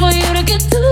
Now you wanna act like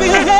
to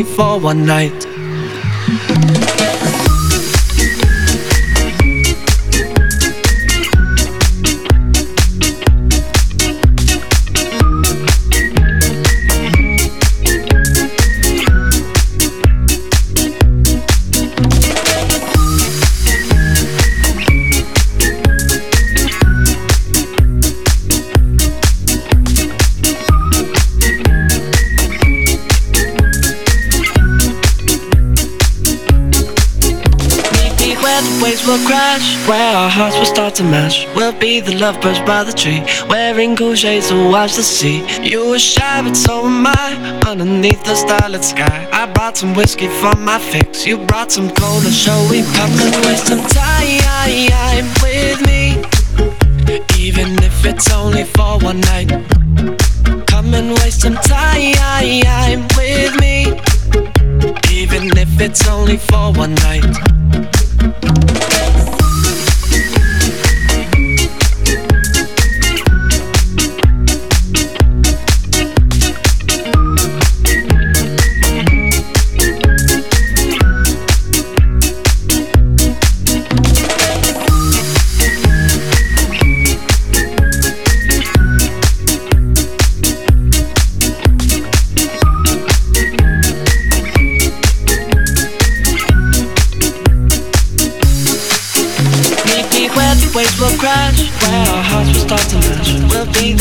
only for one night. To mash. We'll be the lovebirds by the tree, wearing cool shades to watch the sea. You were shy, but so am I, underneath the starlit sky. I brought some whiskey for my fix, you brought some cola, shall we come and waste some time with me? Even if it's only for one night. Come and waste some time with me. Even if it's only for one night.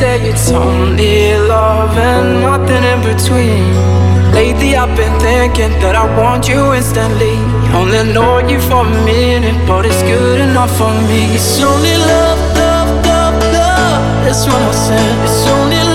say it's only love and nothing in between. Lately, I've been thinking that I want you instantly. Only know you for a minute, but it's good enough for me. It's only love, love, love, love. That's what I said. It's only love.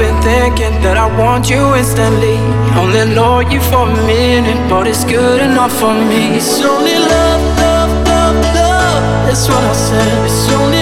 been thinking that I want you instantly. Only know you for a minute, but it's good enough for me. It's only love, love, love, love. That's what I said. It's only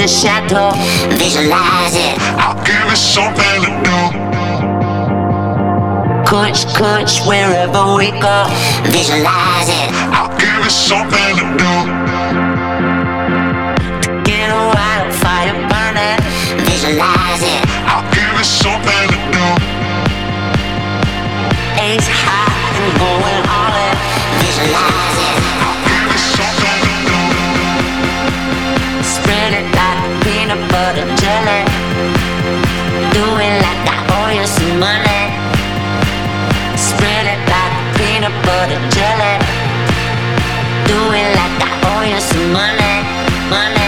the shadow. Visualize. money, money.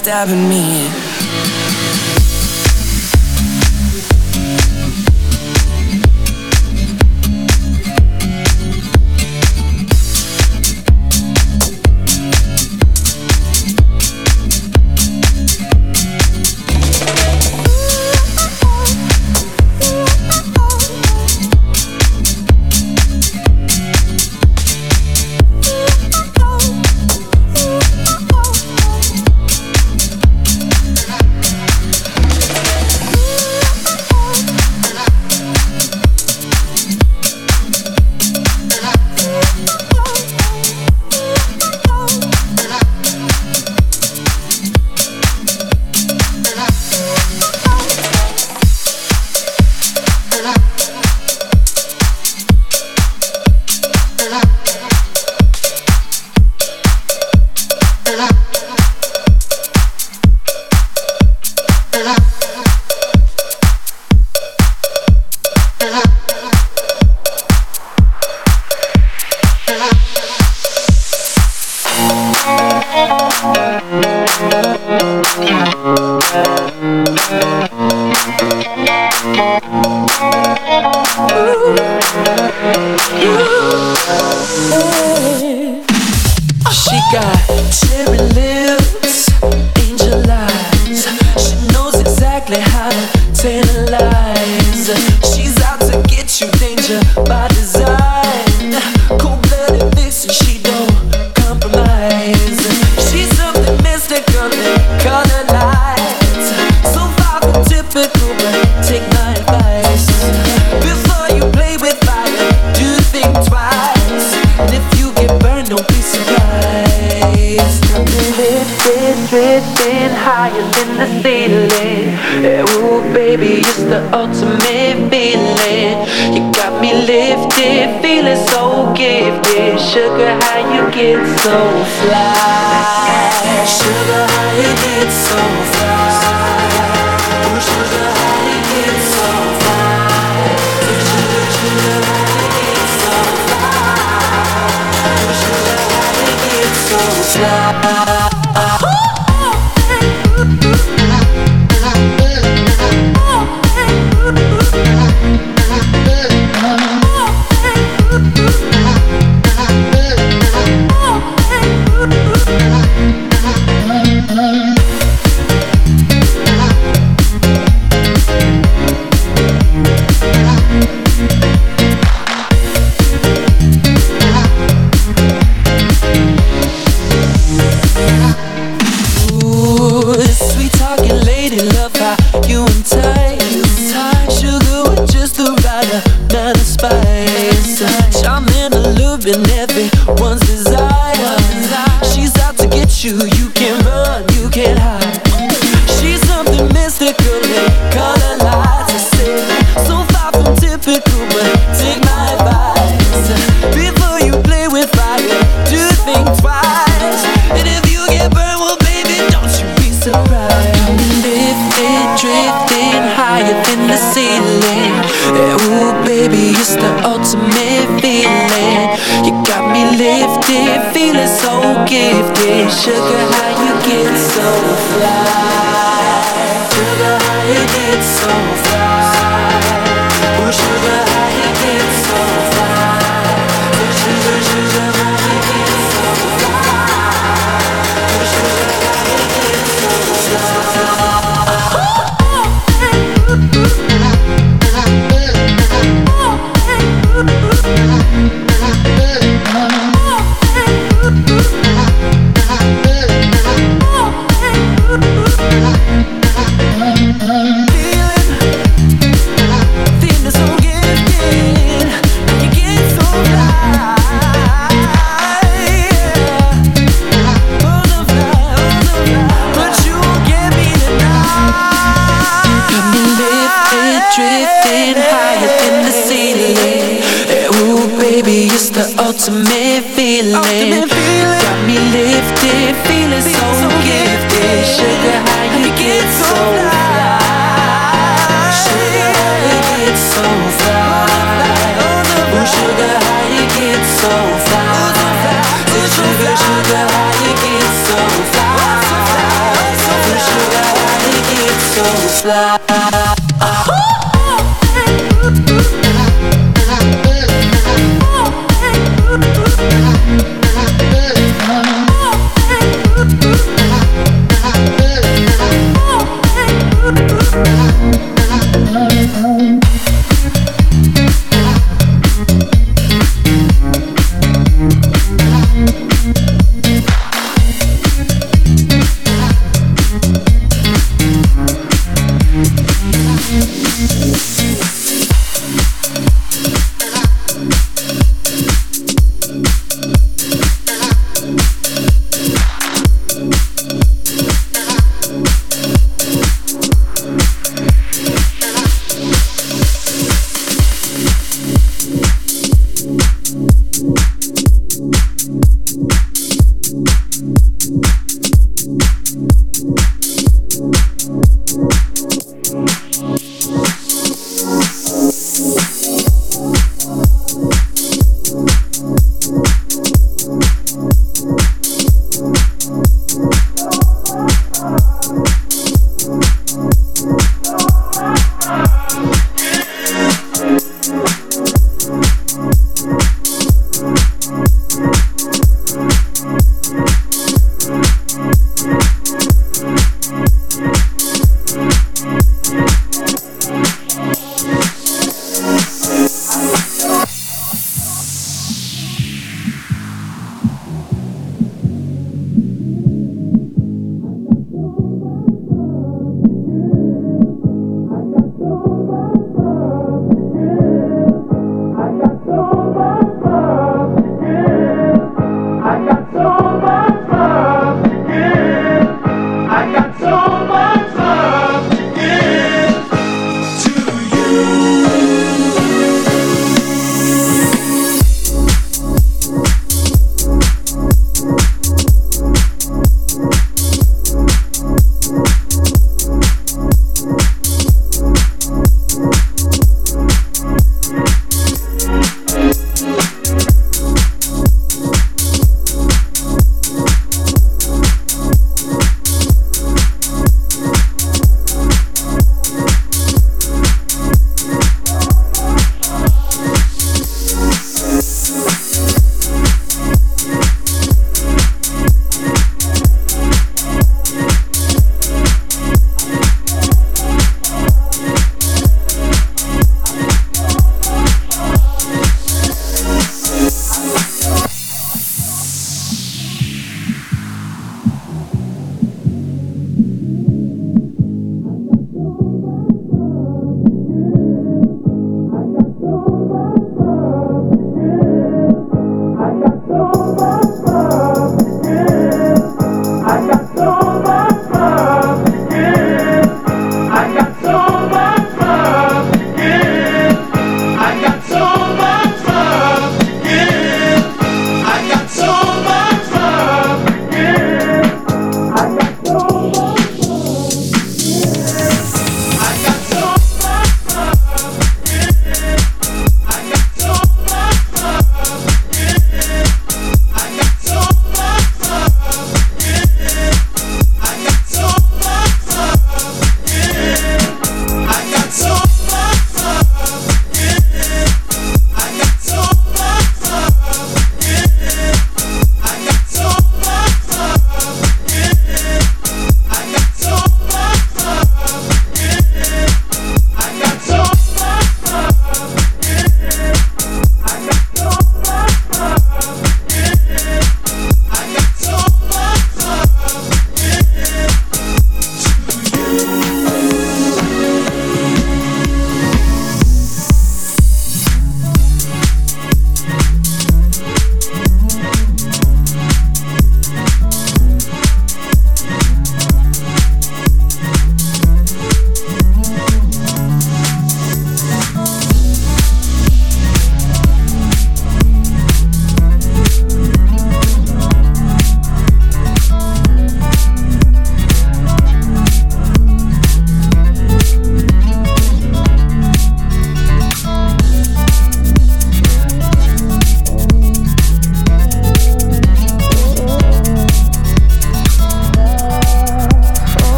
Stabbing you, you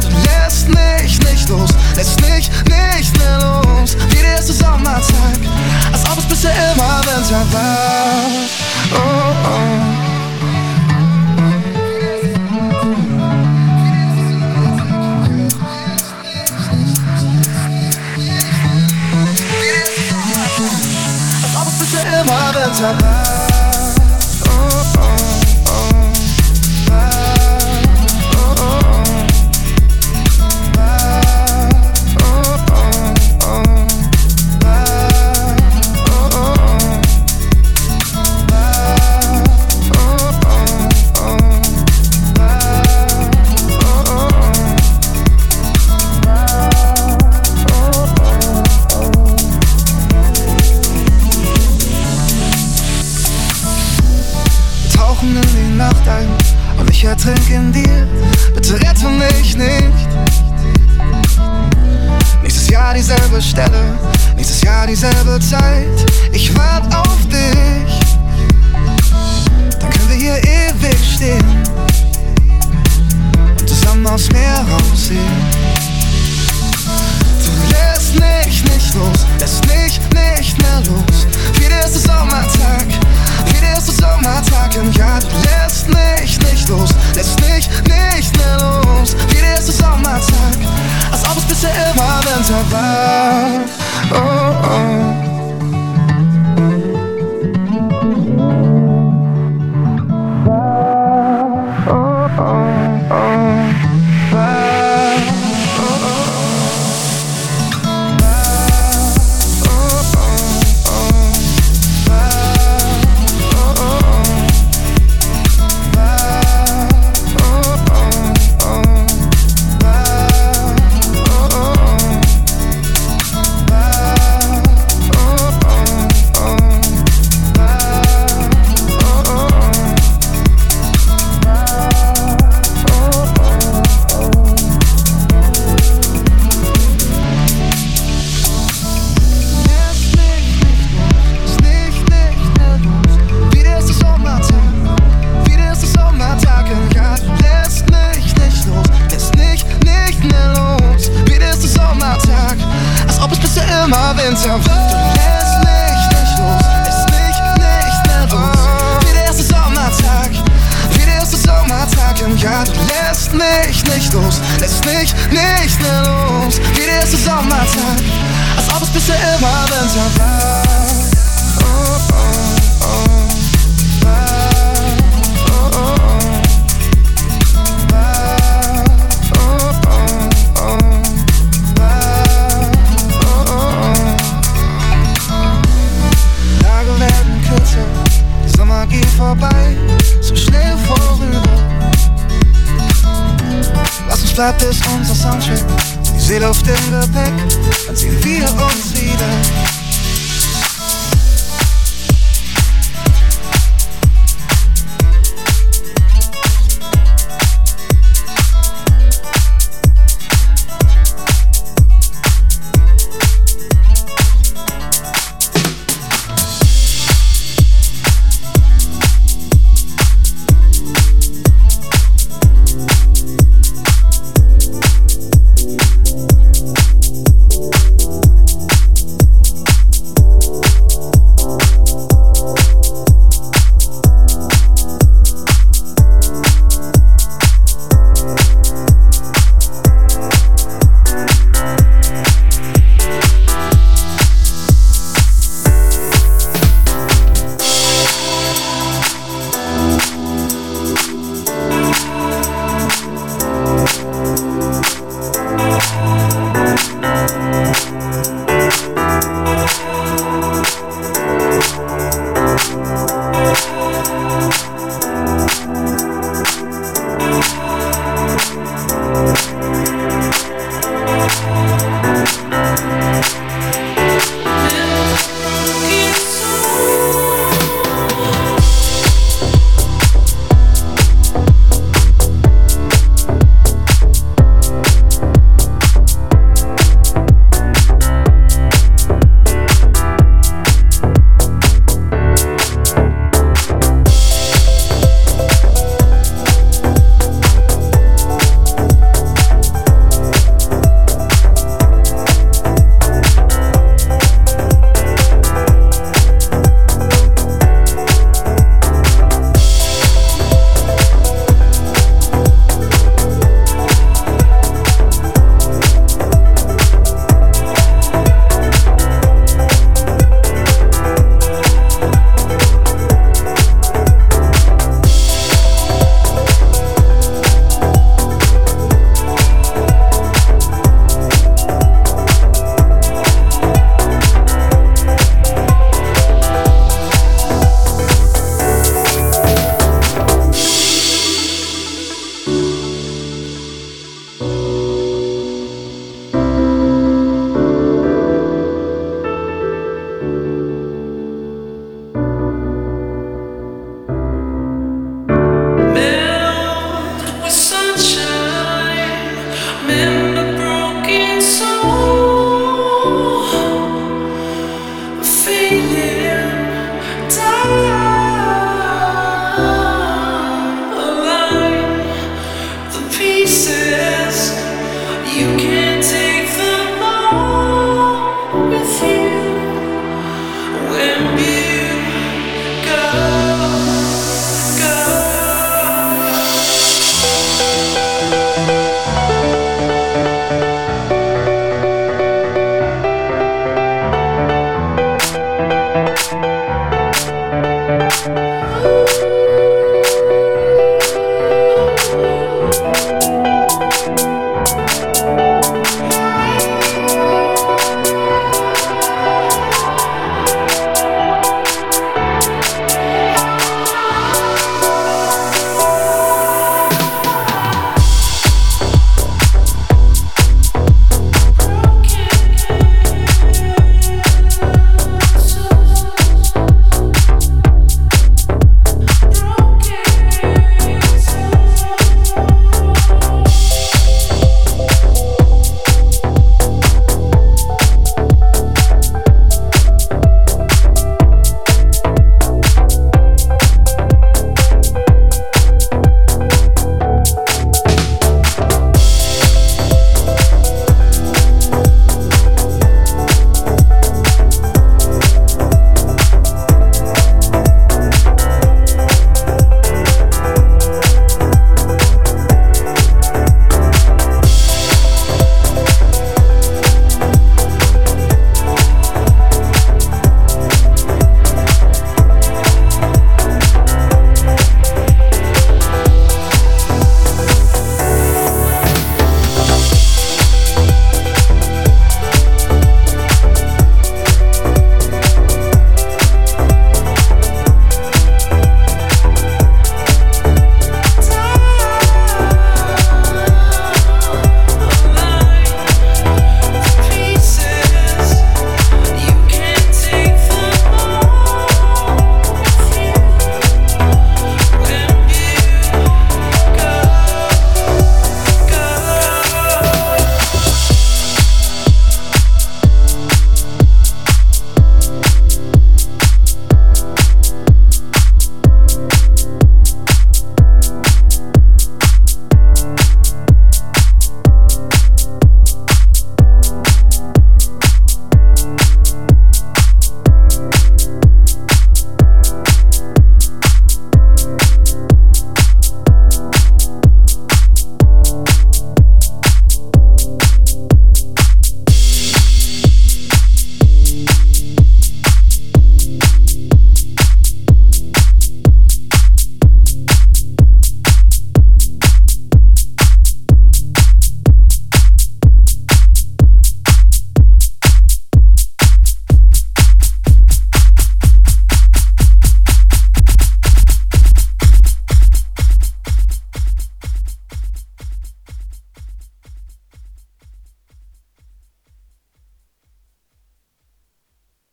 Sommertag.